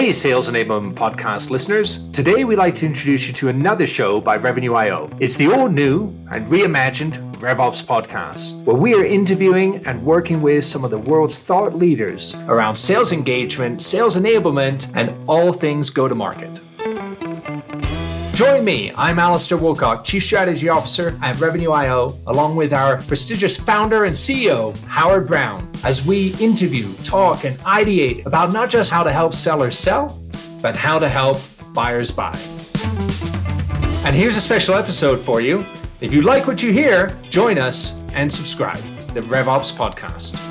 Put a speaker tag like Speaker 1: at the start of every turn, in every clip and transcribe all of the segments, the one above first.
Speaker 1: Hey, Sales Enablement Podcast listeners. Today we'd like to introduce you to another show by Revenue.io. It's the all new and reimagined RevOps podcast, where we are interviewing and working with some of the world's thought leaders around sales engagement, sales enablement, and all things go to market. Join me. I'm Alastair Woolcock, Chief Strategy Officer at Revenue.io, along with our prestigious founder and CEO, Howard Brown, as we interview, talk, and ideate about not just how to help sellers sell, but how to help buyers buy. And here's a special episode for you. If you like what you hear, join us and subscribe. The RevOps Podcast.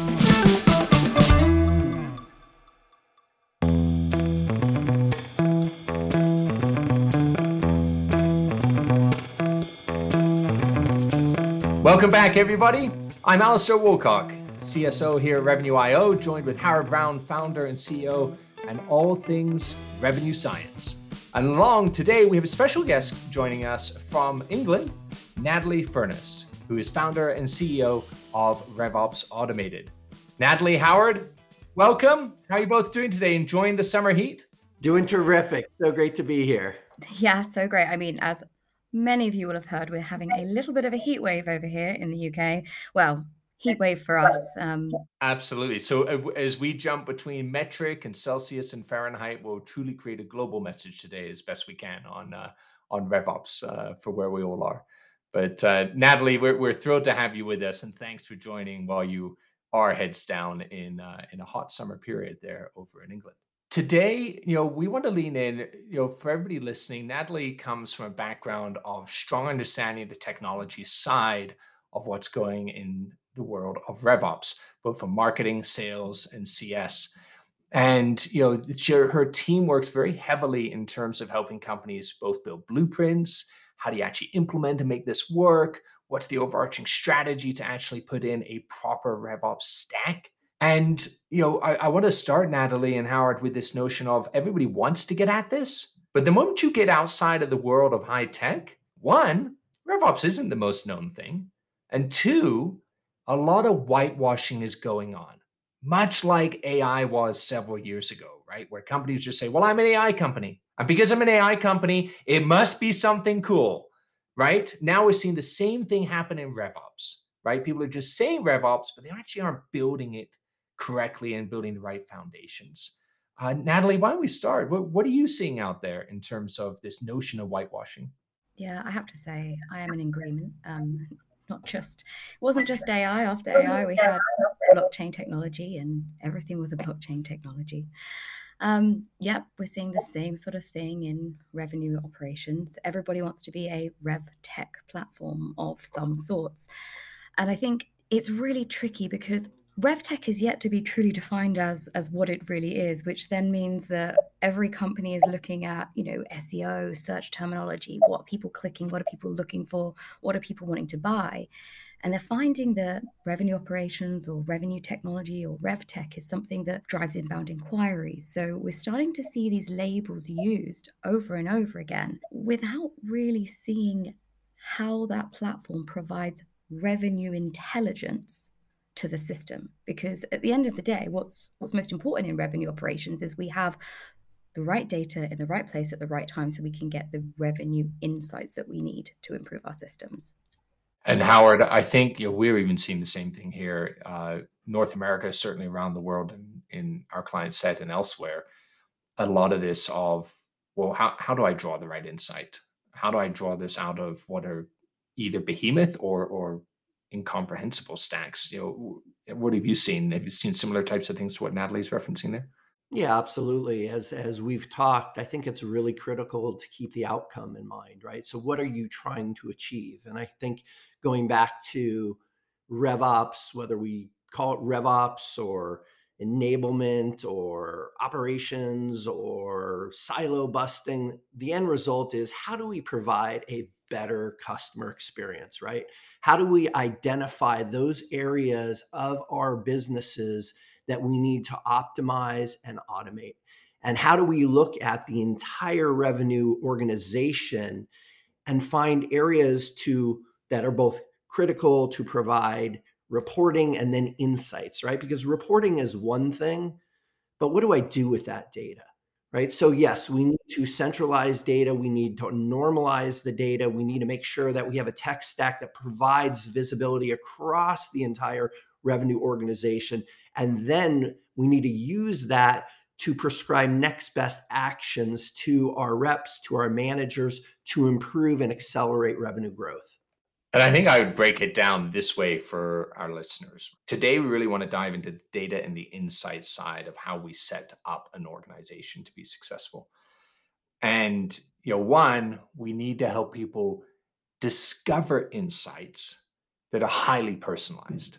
Speaker 1: Welcome back, everybody. I'm Alastair Woolcock, CSO here at Revenue IO, joined with Howard Brown, founder and CEO, and all things revenue science. And along today, we have a special guest joining us from England, Natalie Furness, who is founder and CEO of RevOps Automated. Natalie, Howard, welcome. How are you both doing today? Enjoying the summer heat?
Speaker 2: Doing terrific. So great to be here.
Speaker 3: Yeah, so great. I mean, as many of you will have heard, we're having a little bit of a heat wave over here in the UK. Well, heat wave for us. Um,
Speaker 1: Absolutely. So uh, as we jump between metric and Celsius and Fahrenheit, we'll truly create a global message today as best we can on uh, on RevOps uh, for where we all are. But uh, Natalie, we're, we're thrilled to have you with us, and thanks for joining while you are heads down in uh, in a hot summer period there over in England. Today, you know, we want to lean in, you know, for everybody listening, Natalie comes from a background of strong understanding of the technology side of what's going in the world of RevOps, both for marketing, sales, and CS. And you know, her team works very heavily in terms of helping companies both build blueprints. How do you actually implement and make this work? What's the overarching strategy to actually put in a proper RevOps stack? And you know, I, I want to start Natalie and Howard with this notion of everybody wants to get at this, but the moment you get outside of the world of high tech, one, RevOps isn't the most known thing, and two, a lot of whitewashing is going on, much like AI was several years ago, right? Where companies just say, "Well, I'm an AI company, and because I'm an AI company, it must be something cool." Right now, we're seeing the same thing happen in RevOps, right? People are just saying RevOps, but they actually aren't building it correctly and building the right foundations. Uh, Natalie, why don't we start? What, what are you seeing out there in terms of this notion of whitewashing?
Speaker 3: Yeah, I have to say, I am in agreement. Um, not just, it wasn't just AI. After AI, we had blockchain technology, and everything was a blockchain technology. Um, yep, we're seeing the same sort of thing in revenue operations. Everybody wants to be a rev tech platform of some sorts. And I think it's really tricky because RevTech is yet to be truly defined as as what it really is, which then means that every company is looking at, you know, SEO, search terminology, what are people clicking, what are people looking for, what are people wanting to buy. And they're finding that revenue operations or revenue technology or RevTech is something that drives inbound inquiries. So we're starting to see these labels used over and over again without really seeing how that platform provides revenue intelligence to the system because at the end of the day what's what's most important in revenue operations is we have the right data in the right place at the right time so we can get the revenue insights that we need to improve our systems.
Speaker 1: And howard i think you know we're even seeing the same thing here. Uh, north america certainly around the world and in our client set and elsewhere. A lot of this of well how, how do i draw the right insight? How do i draw this out of what are either behemoth or or incomprehensible stacks. You know, eh, what have you seen? Have you seen similar types of things to what Natalie's referencing there?
Speaker 2: Yeah, absolutely. As as we've talked, I think it's really critical to keep the outcome in mind, right? So what are you trying to achieve? And I think going back to RevOps, whether we call it RevOps or enablement or operations or silo busting, the end result is how do we provide a better customer experience, right? How do we identify those areas of our businesses that we need to optimize and automate? And how do we look at the entire revenue organization and find areas to that are both critical to provide reporting and then insights, right? Because reporting is one thing, but what do I do with that data? Right? So, yes, we mm-hmm. need to centralize data. We need to normalize the data. We need to make sure that we have a tech stack that provides visibility across the entire revenue organization. And then we need to use that to prescribe next best actions to our reps, to our managers to improve and accelerate revenue growth.
Speaker 1: And I think I would break it down this way for our listeners. Today, we really want to dive into the data and the insight side of how we set up an organization to be successful. And, you know, one, we need to help people discover insights that are highly personalized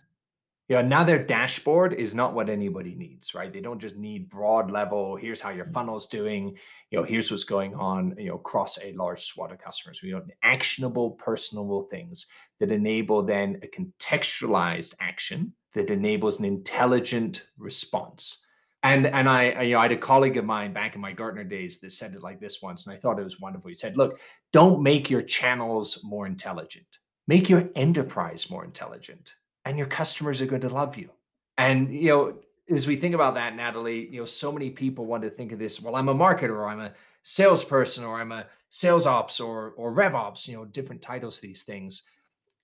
Speaker 1: you know, now their dashboard is not what anybody needs, right? They don't just need broad level, here's how your mm. funnel's doing, you know, here's what's going on, you know, across a large swath of customers. We want actionable, personable things that enable then a contextualized action that enables an intelligent response. And and I, you know, I had a colleague of mine back in my Gartner days that said it like this once, and I thought it was wonderful. He said, "Look, don't make your channels more intelligent. Make your enterprise more intelligent." And your customers are going to love you. And, you know, as we think about that, Natalie, you know, so many people want to think of this, well, I'm a marketer or I'm a salesperson or I'm a sales ops or or rev ops, you know, different titles these things.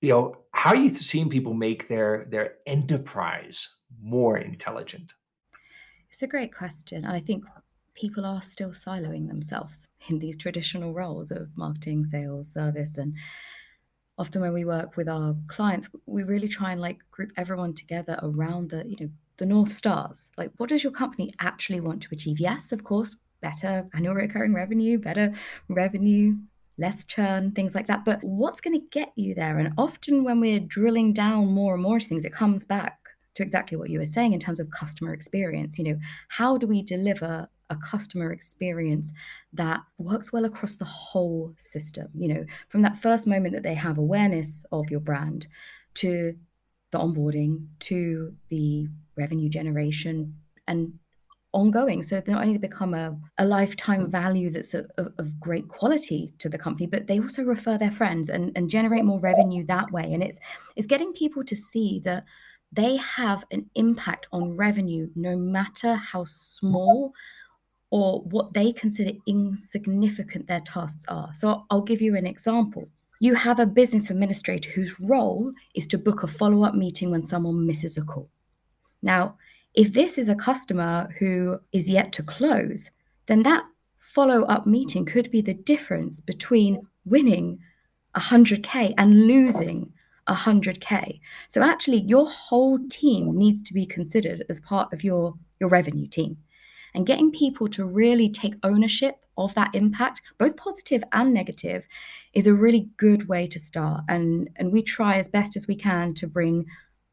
Speaker 1: You know, how are you seeing people make their their enterprise more intelligent?
Speaker 3: It's a great question. And I think people are still siloing themselves in these traditional roles of marketing, sales, service, and often when we work with our clients, we really try and like group everyone together around the, you know, the North Stars. Like, what does your company actually want to achieve? Yes, of course, better annual recurring revenue, better revenue, less churn, things like that. But what's going to get you there? And often when we're drilling down more and more to things, it comes back to exactly what you were saying in terms of customer experience. You know, how do we deliver a customer experience that works well across the whole system. You know, from that first moment that they have awareness of your brand to the onboarding to the revenue generation and ongoing. So they not only become a, a lifetime mm. value that's a, a, of great quality to the company, but they also refer their friends and, and generate more revenue that way. And it's it's getting people to see that they have an impact on revenue no matter how small or what they consider insignificant their tasks are. So I'll give you an example. You have a business administrator whose role is to book a follow up meeting when someone misses a call. Now, if this is a customer who is yet to close, then that follow up meeting could be the difference between winning 100K and losing 100K. So actually, your whole team needs to be considered as part of your, your revenue team and getting people to really take ownership of that impact both positive and negative is a really good way to start and and we try as best as we can to bring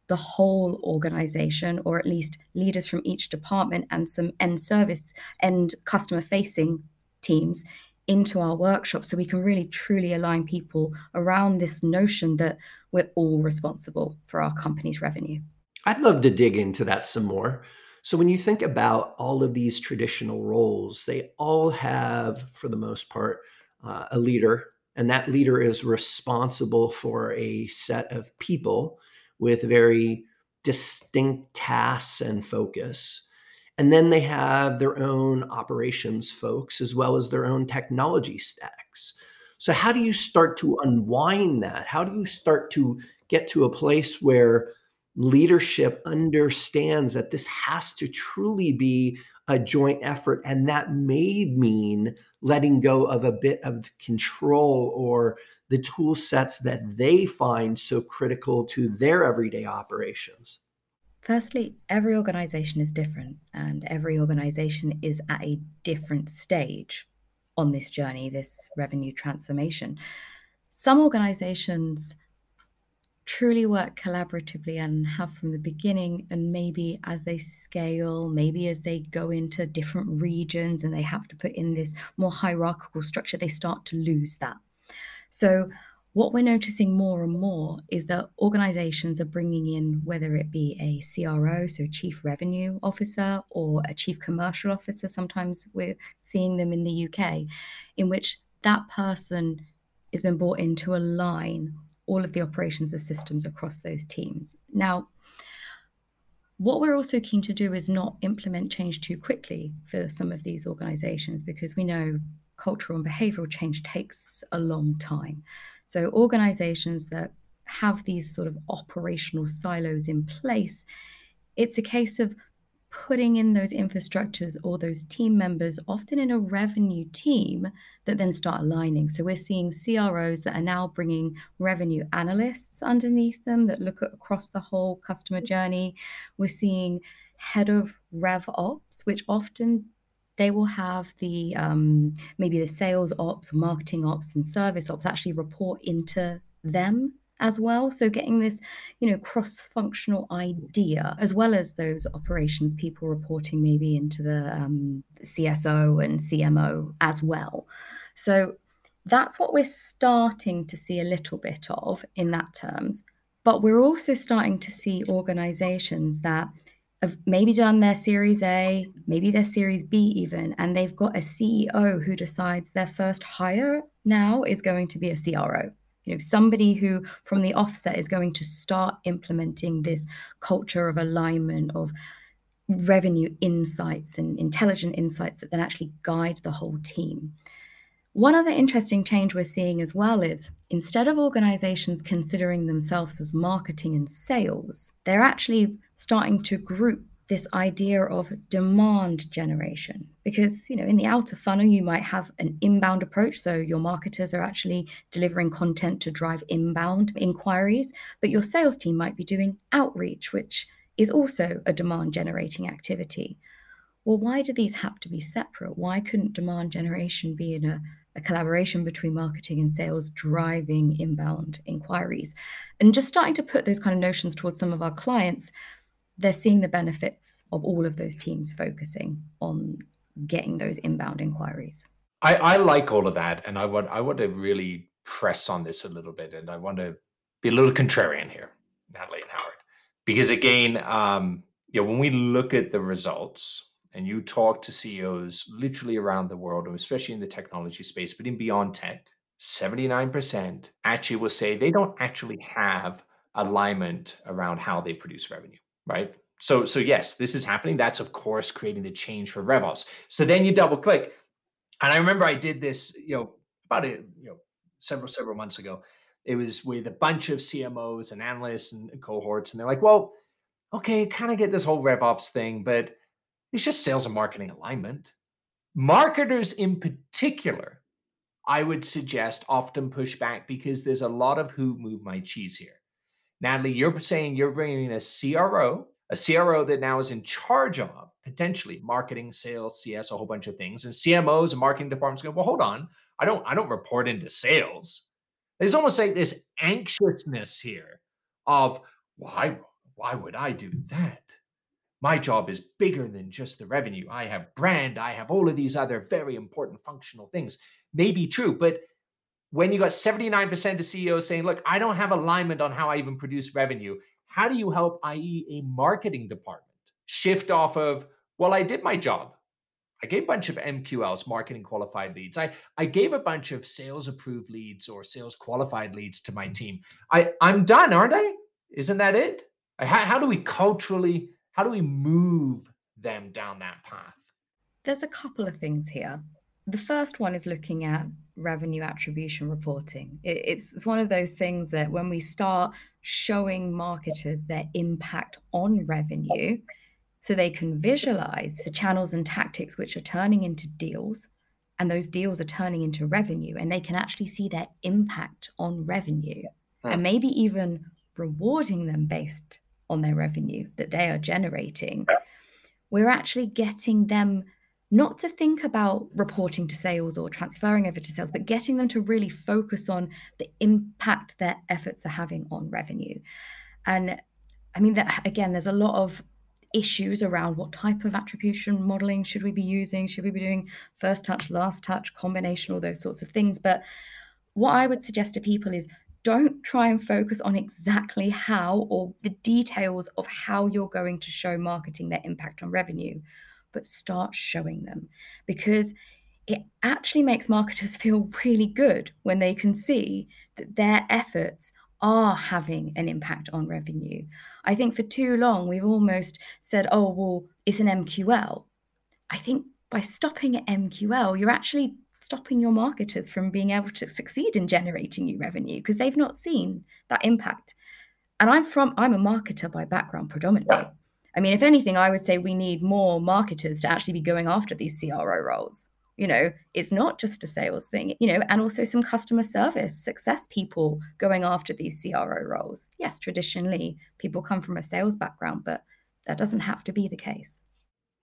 Speaker 3: the whole organization or at least leaders from each department and some end service and customer facing teams into our workshop so we can really truly align people around this notion that we're all responsible for our company's revenue.
Speaker 2: I'd love to dig into that some more. So when you think about all of these traditional roles, they all have, for the most part, uh, a leader, and that leader is responsible for a set of people with very distinct tasks and focus. And then they have their own operations folks as well as their own technology stacks. So, how do you start to unwind that? How do you start to get to a place where leadership understands that this has to truly be a joint effort. And that may mean letting go of a bit of control or the tool sets that they find so critical to their everyday operations.
Speaker 3: Firstly, every organization is different, and every organization is at a different stage on this journey, this revenue transformation. Some organizations truly work collaboratively and have from the beginning and maybe as they scale maybe as they go into different regions and they have to put in this more hierarchical structure they start to lose that so what we're noticing more and more is that organizations are bringing in whether it be a CRO, so chief revenue officer, or a chief commercial officer. Sometimes we're seeing them in the UK, in which that person has been brought in to align. All of the operations and systems across those teams. Now, what we're also keen to do is not implement change too quickly for some of these organizations because we know cultural and behavioral change takes a long time. So, organizations that have these sort of operational silos in place, it's a case of putting in those infrastructures or those team members, often in a revenue team, that then start aligning. So we're seeing CROs that are now bringing revenue analysts underneath them that look at across the whole customer journey. We're seeing head of rev ops, which often they will have the um, maybe the sales ops, marketing ops, and service ops actually report into them as well. So getting this, you know, cross-functional idea, as well as those operations people reporting maybe into the, um, CSO and CMO as well. So that's what we're starting to see a little bit of in that terms. But we're also starting to see organizations that have maybe done their Series A, maybe their Series B even, and they've got a CEO who decides their first hire now is going to be a CRO you know somebody who from the offset is going to start implementing this culture of alignment of revenue insights and intelligent insights that then actually guide the whole team. One other interesting change we're seeing as well is instead of organizations considering themselves as marketing and sales, they're actually starting to group this idea of demand generation. Because you know in the outer funnel you might have an inbound approach. So your marketers are actually delivering content to drive inbound inquiries but your sales team might be doing outreach which is also a demand generating activity. Well why do these have to be separate? Why couldn't demand generation be in a, a collaboration between marketing and sales driving inbound inquiries? And just starting to put those kind of notions towards some of our clients they're seeing the benefits of all of those teams focusing on getting those inbound inquiries.
Speaker 1: I, I like all of that, and I want I want to really press on this a little bit, and I want to be a little contrarian here, Natalie and Howard, because again, um, you know, when we look at the results, and you talk to CEOs literally around the world, and especially in the technology space, but in beyond tech, seventy nine percent actually will say they don't actually have alignment around how they produce revenue right? So, so yes, this is happening. That's of course creating the change for RevOps. So then you double click, and I remember I did this, you know, about a you know several several months ago. It was with a bunch of CMOs and analysts and cohorts, and they're like, "Well, okay, kind of get this whole RevOps thing, but it's just sales and marketing alignment." Marketers in particular, I would suggest often push back because there's a lot of who move my cheese here. Natalie, you're saying you're bringing a CRO, a CRO that now is in charge of potentially marketing, sales, CS, a whole bunch of things, and CMOs and marketing departments go, well, hold on, I don't, I don't report into sales. There's almost like this anxiousness here of why, why would I do that? My job is bigger than just the revenue. I have brand, I have all of these other very important functional things. Maybe true, but when you got 79% of CEOs saying, look, I don't have alignment on how I even produce revenue, how do you help, i.e., a marketing department, shift off of, well, I did my job. I gave a bunch of MQLs, marketing qualified leads. I, I gave a bunch of sales approved leads or sales qualified leads to my team. I, I'm done, aren't I? Isn't that it? How, how do we culturally, how do we move them down that path?
Speaker 3: There's a couple of things here. The first one is looking at revenue attribution reporting. it's, it's one of those things that when we start showing marketers their impact on revenue, so they can visualize the channels and tactics which are turning into deals, and those deals are turning into revenue, and they can actually see their impact on revenue, hmm. and maybe even rewarding them based on their revenue that they are generating. We're actually getting them not to think about reporting to sales or transferring over to sales, but getting them to really focus on the impact their efforts are having on revenue. And I mean, that again, there's a lot of issues around what type of attribution modeling should we be using? Should we be doing first touch, last touch, combination, all those sorts of things? But what I would suggest to people is don't try and focus on exactly how or the details of how you're going to show marketing their impact on revenue but start showing them because it actually makes marketers feel really good when they can see that their efforts are having an impact on revenue. I think for too long we've almost said, oh, well, it's an MQL. I think by stopping at MQL, you're actually stopping your marketers from being able to succeed in generating new revenue because they've not seen that impact. And I'm from, I'm a marketer by background predominantly. I mean, if anything, I would say we need more marketers to actually be going after these CRO roles. You know it's not just a sales thing you know and also some customer service success people going after these cro roles. Yes traditionally people come from a sales background but that doesn't have to be the case.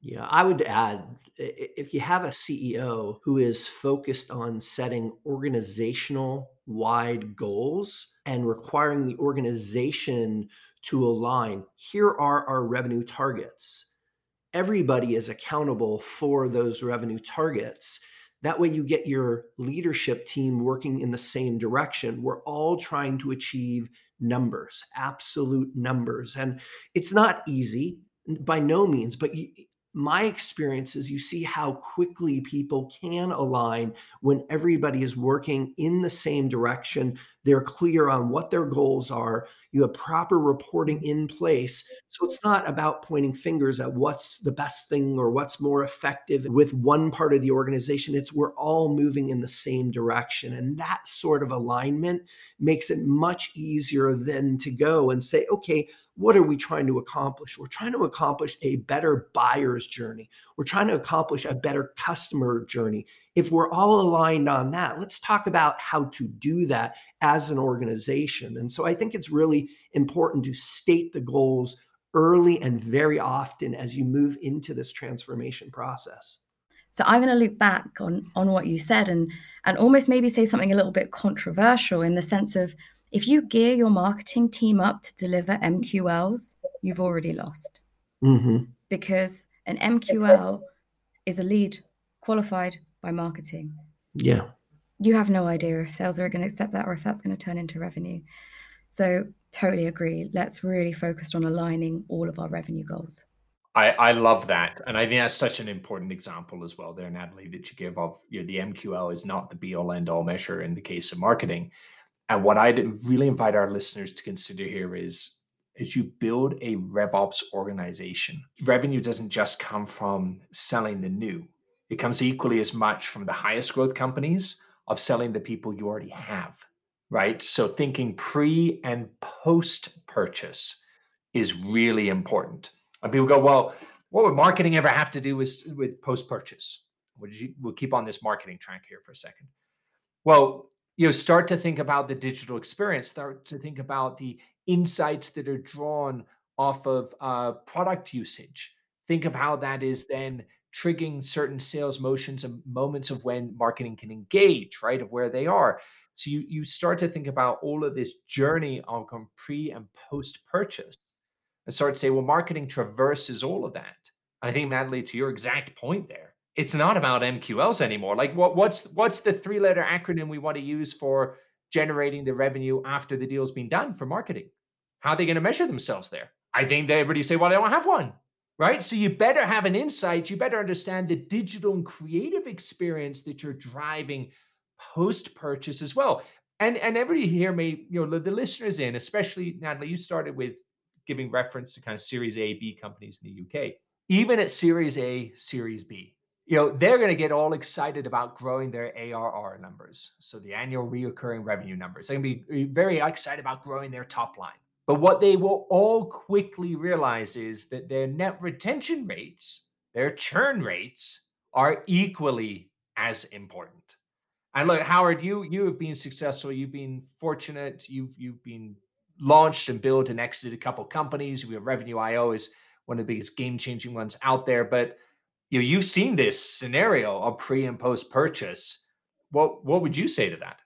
Speaker 2: Yeah i would add if you have a ceo who is focused on setting organizational wide goals and requiring the organization to align here are our revenue targets everybody is accountable for those revenue targets. That way, you get your leadership team working in the same direction. We're all trying to achieve numbers, absolute numbers. And it's not easy by no means, but my experience is you see how quickly people can align when everybody is working in the same direction. They're clear on what their goals are. You have proper reporting mm-hmm. in place. So it's not about pointing fingers at what's the best thing or what's more effective with one part of the organization. It's we're all moving in the same direction. And that sort of alignment makes it much easier than to go and say, okay, what are we trying to accomplish? We're trying to accomplish a better buyer's journey. We're trying to accomplish a better customer journey. If we're all aligned on that, let's talk about how to do that as an organization. And so I think it's really important to state the goals early and very often as you move into this transformation process.
Speaker 3: So I'm going to loop back on on what you said and and almost maybe say something a little bit controversial in the sense of if you gear your marketing team up to deliver MQLs, you've already lost. Mm-hmm. Because an MQL is a lead qualified by marketing.
Speaker 2: Yeah.
Speaker 3: You have no idea if sales are going to accept that or if that's going to turn into revenue. So, totally agree. Let's really focus on aligning all of our revenue goals.
Speaker 1: I, I love that. And I think that's such an important example as well, there, Natalie, that you give of you know, the MQL is not the be all end all measure in the case of marketing. And what I'd really invite our listeners to consider here is as you build a RevOps organization, revenue doesn't just come from selling the new. It comes equally as much from the highest growth companies of selling the people you already have, right? So thinking pre and post purchase is really important. And people go, well, what would marketing ever have to do with, with post purchase? We'll keep on this marketing track here for a second. Well, you know start to think about the digital experience start to think about the insights that are drawn off of uh, product usage. Think of how that is then triggering certain sales motions and moments of when marketing can engage right of where they are. So you you start to think about all of this journey on pre and post purchase and start to say well marketing traverses all of that. I think natalie to your exact point there it's not about MQLs anymore. Like what what's what's the three letter acronym we want to use for generating the revenue after the deal's been done for marketing? How are they going to measure themselves there? I think they everybody say, well, I don't have one. Right. So you better have an insight. You better understand the digital and creative experience that you're driving post purchase as well. And and everybody here may, you know, the listeners in, especially Natalie, you started with giving reference to kind of series A, B companies in the UK. Even at series A, series B, you know, they're going to get all excited about growing their ARR numbers. So the annual recurring revenue numbers. They're going to be eh, very excited about growing their top line. But what they will all quickly realize is that their net retention rates, their churn rates are equally as important. And look, Howard, you you have been successful. You've been fortunate. You've you've been launched and built and exited a couple companies. We have Revenue IO is one of the biggest game changing ones out there. But you know, you've seen this scenario of pre and post purchase. What what would you say to that?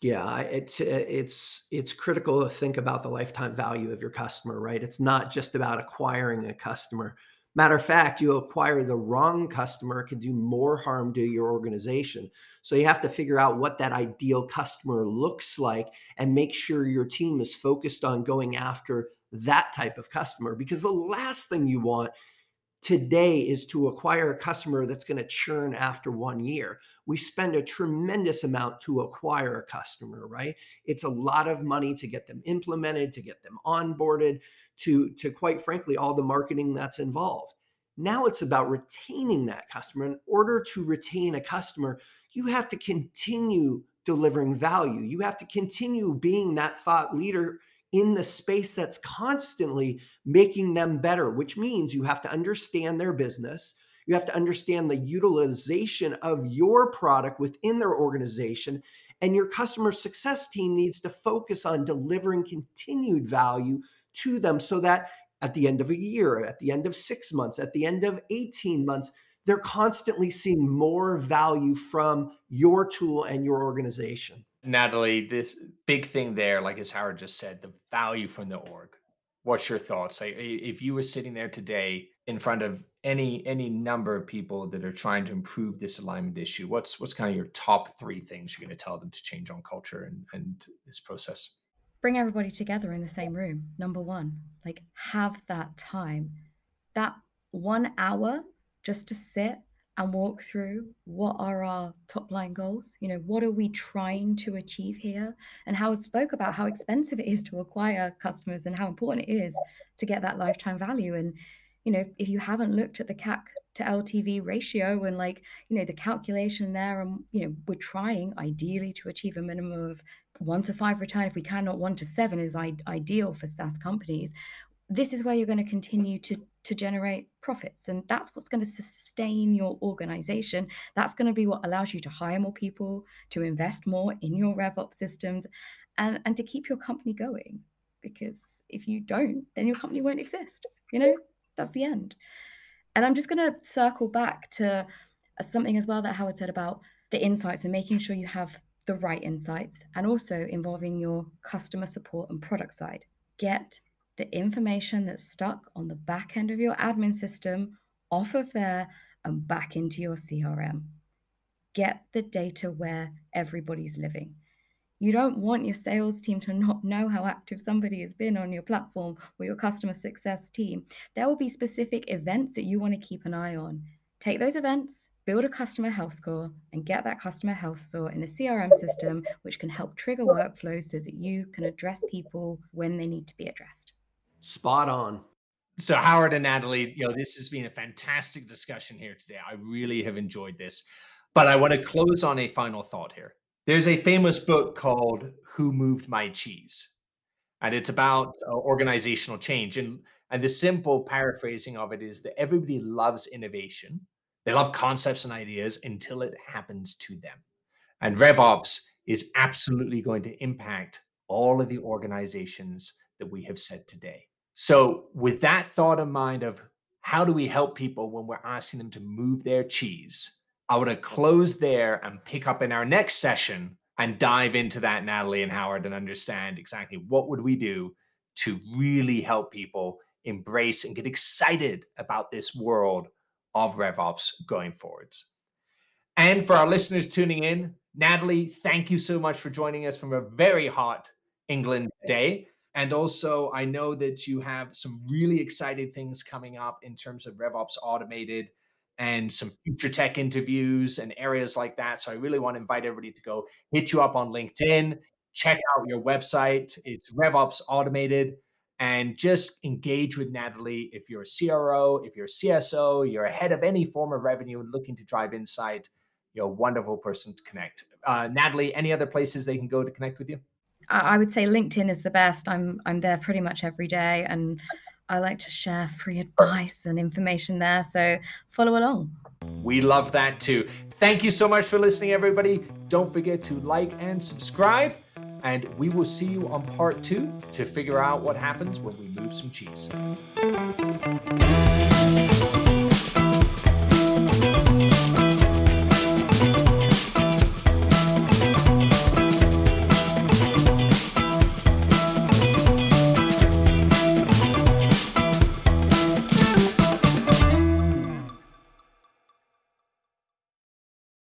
Speaker 2: Yeah, it's uh, it's it's critical to think about the lifetime value of your customer, right? It's not just about acquiring a customer. Matter of fact, you acquire the wrong customer can do more harm to your organization. So you have to figure out what that ideal customer looks like and make sure your team is focused on going after that type of customer because the last thing you want today is to acquire a customer that's going to churn after one year. We spend a tremendous amount to acquire a customer, right? It's a lot of money to get them implemented, to get them onboarded, to, to quite frankly, all the marketing that's involved. Now it's about retaining that customer. In order to retain a customer, you have to continue delivering value. You have to continue being that thought leader in the space that's constantly making them better, which means you have to understand their business. You have to understand the utilization of your product within their organization. And your customer success team needs to focus on delivering continued value to them so that at the end of a year, at the end of six months, at the end of 18 months, they're constantly seeing more value from your tool and your organization.
Speaker 1: Natalie, this big thing there, like as Howard just said, the value from the org. What's your thoughts? Like if you were sitting there today in front of any any number of people that are trying to improve this alignment issue, what's what's kind of your top three things you're going to tell them to change on culture and, and this process?
Speaker 3: Bring everybody together in the same room. Number one, like have that time, that one hour just to sit and walk through what are our top line goals you know what are we trying to achieve here and howard spoke about how expensive it is to acquire customers and how important it is to get that lifetime value. And you know if you haven't looked at the cac to ltv ratio and like you know the calculation there and you know we're trying ideally to achieve a minimum of one to five return. If we cannot one to seven is I- ideal for saas companies this is where you're going to continue to to generate profits and that's what's going to sustain your organization. That's going to be what allows you to hire more people to invest more in your revops systems and and to keep your company going because if you don't then your company won't exist you know? That's the end. And i'm just going to circle back to uh, something as well that howard said about the insights and making sure you have the right insights and also involving your customer support and product side. Get the information that's stuck on the back end of your admin system off of there and back into your CRM. Get the data where everybody's living. You don't want your sales team to not know how active somebody has been on your platform or your customer success team. There will be specific events that you want to keep an eye on. Take those events, build a customer health score, and get that customer health score in a CRM system, which can help trigger workflows so that you can address people when they need to be addressed.
Speaker 2: Spot on.
Speaker 1: So Howard and Natalie, you know, this has been a fantastic discussion here today. I really have enjoyed this. But I want to close on a final thought here. There's a famous book called Who Moved My Cheese? And it's about uh, organizational change. And, and the simple paraphrasing of it is that everybody loves innovation. They love concepts and ideas until it happens to them. And RevOps is absolutely going to impact all of the organizations that we have said today. So, with that thought in mind of how do we help people when we're asking them to move their cheese, I want to close there and pick up in our next session and dive into that, Natalie and Howard, and understand exactly what would we do to really help people embrace and get excited about this world of RevOps going forwards. And for our listeners tuning in, Natalie, thank you so much for joining us from a very hot England day. And also, I know that you have some really exciting things coming up in terms of RevOps Automated and some future tech interviews and areas like that. So I really want to invite everybody to go hit you up on LinkedIn, check out your website. It's RevOps Automated and just engage with Natalie. If you're a CRO, if you're a CSO, you're ahead of any form of revenue and looking to drive insight, you're a wonderful person to connect. Uh, Natalie, any other places they can go to connect with you?
Speaker 3: I would say LinkedIn is the best. I'm I'm there pretty much every day, and I like to share free advice and information there. So follow along.
Speaker 1: We love that too. Thank you so much for listening, everybody. Don't forget to like and subscribe. And we will see you on part two to figure out what happens when we move some cheese.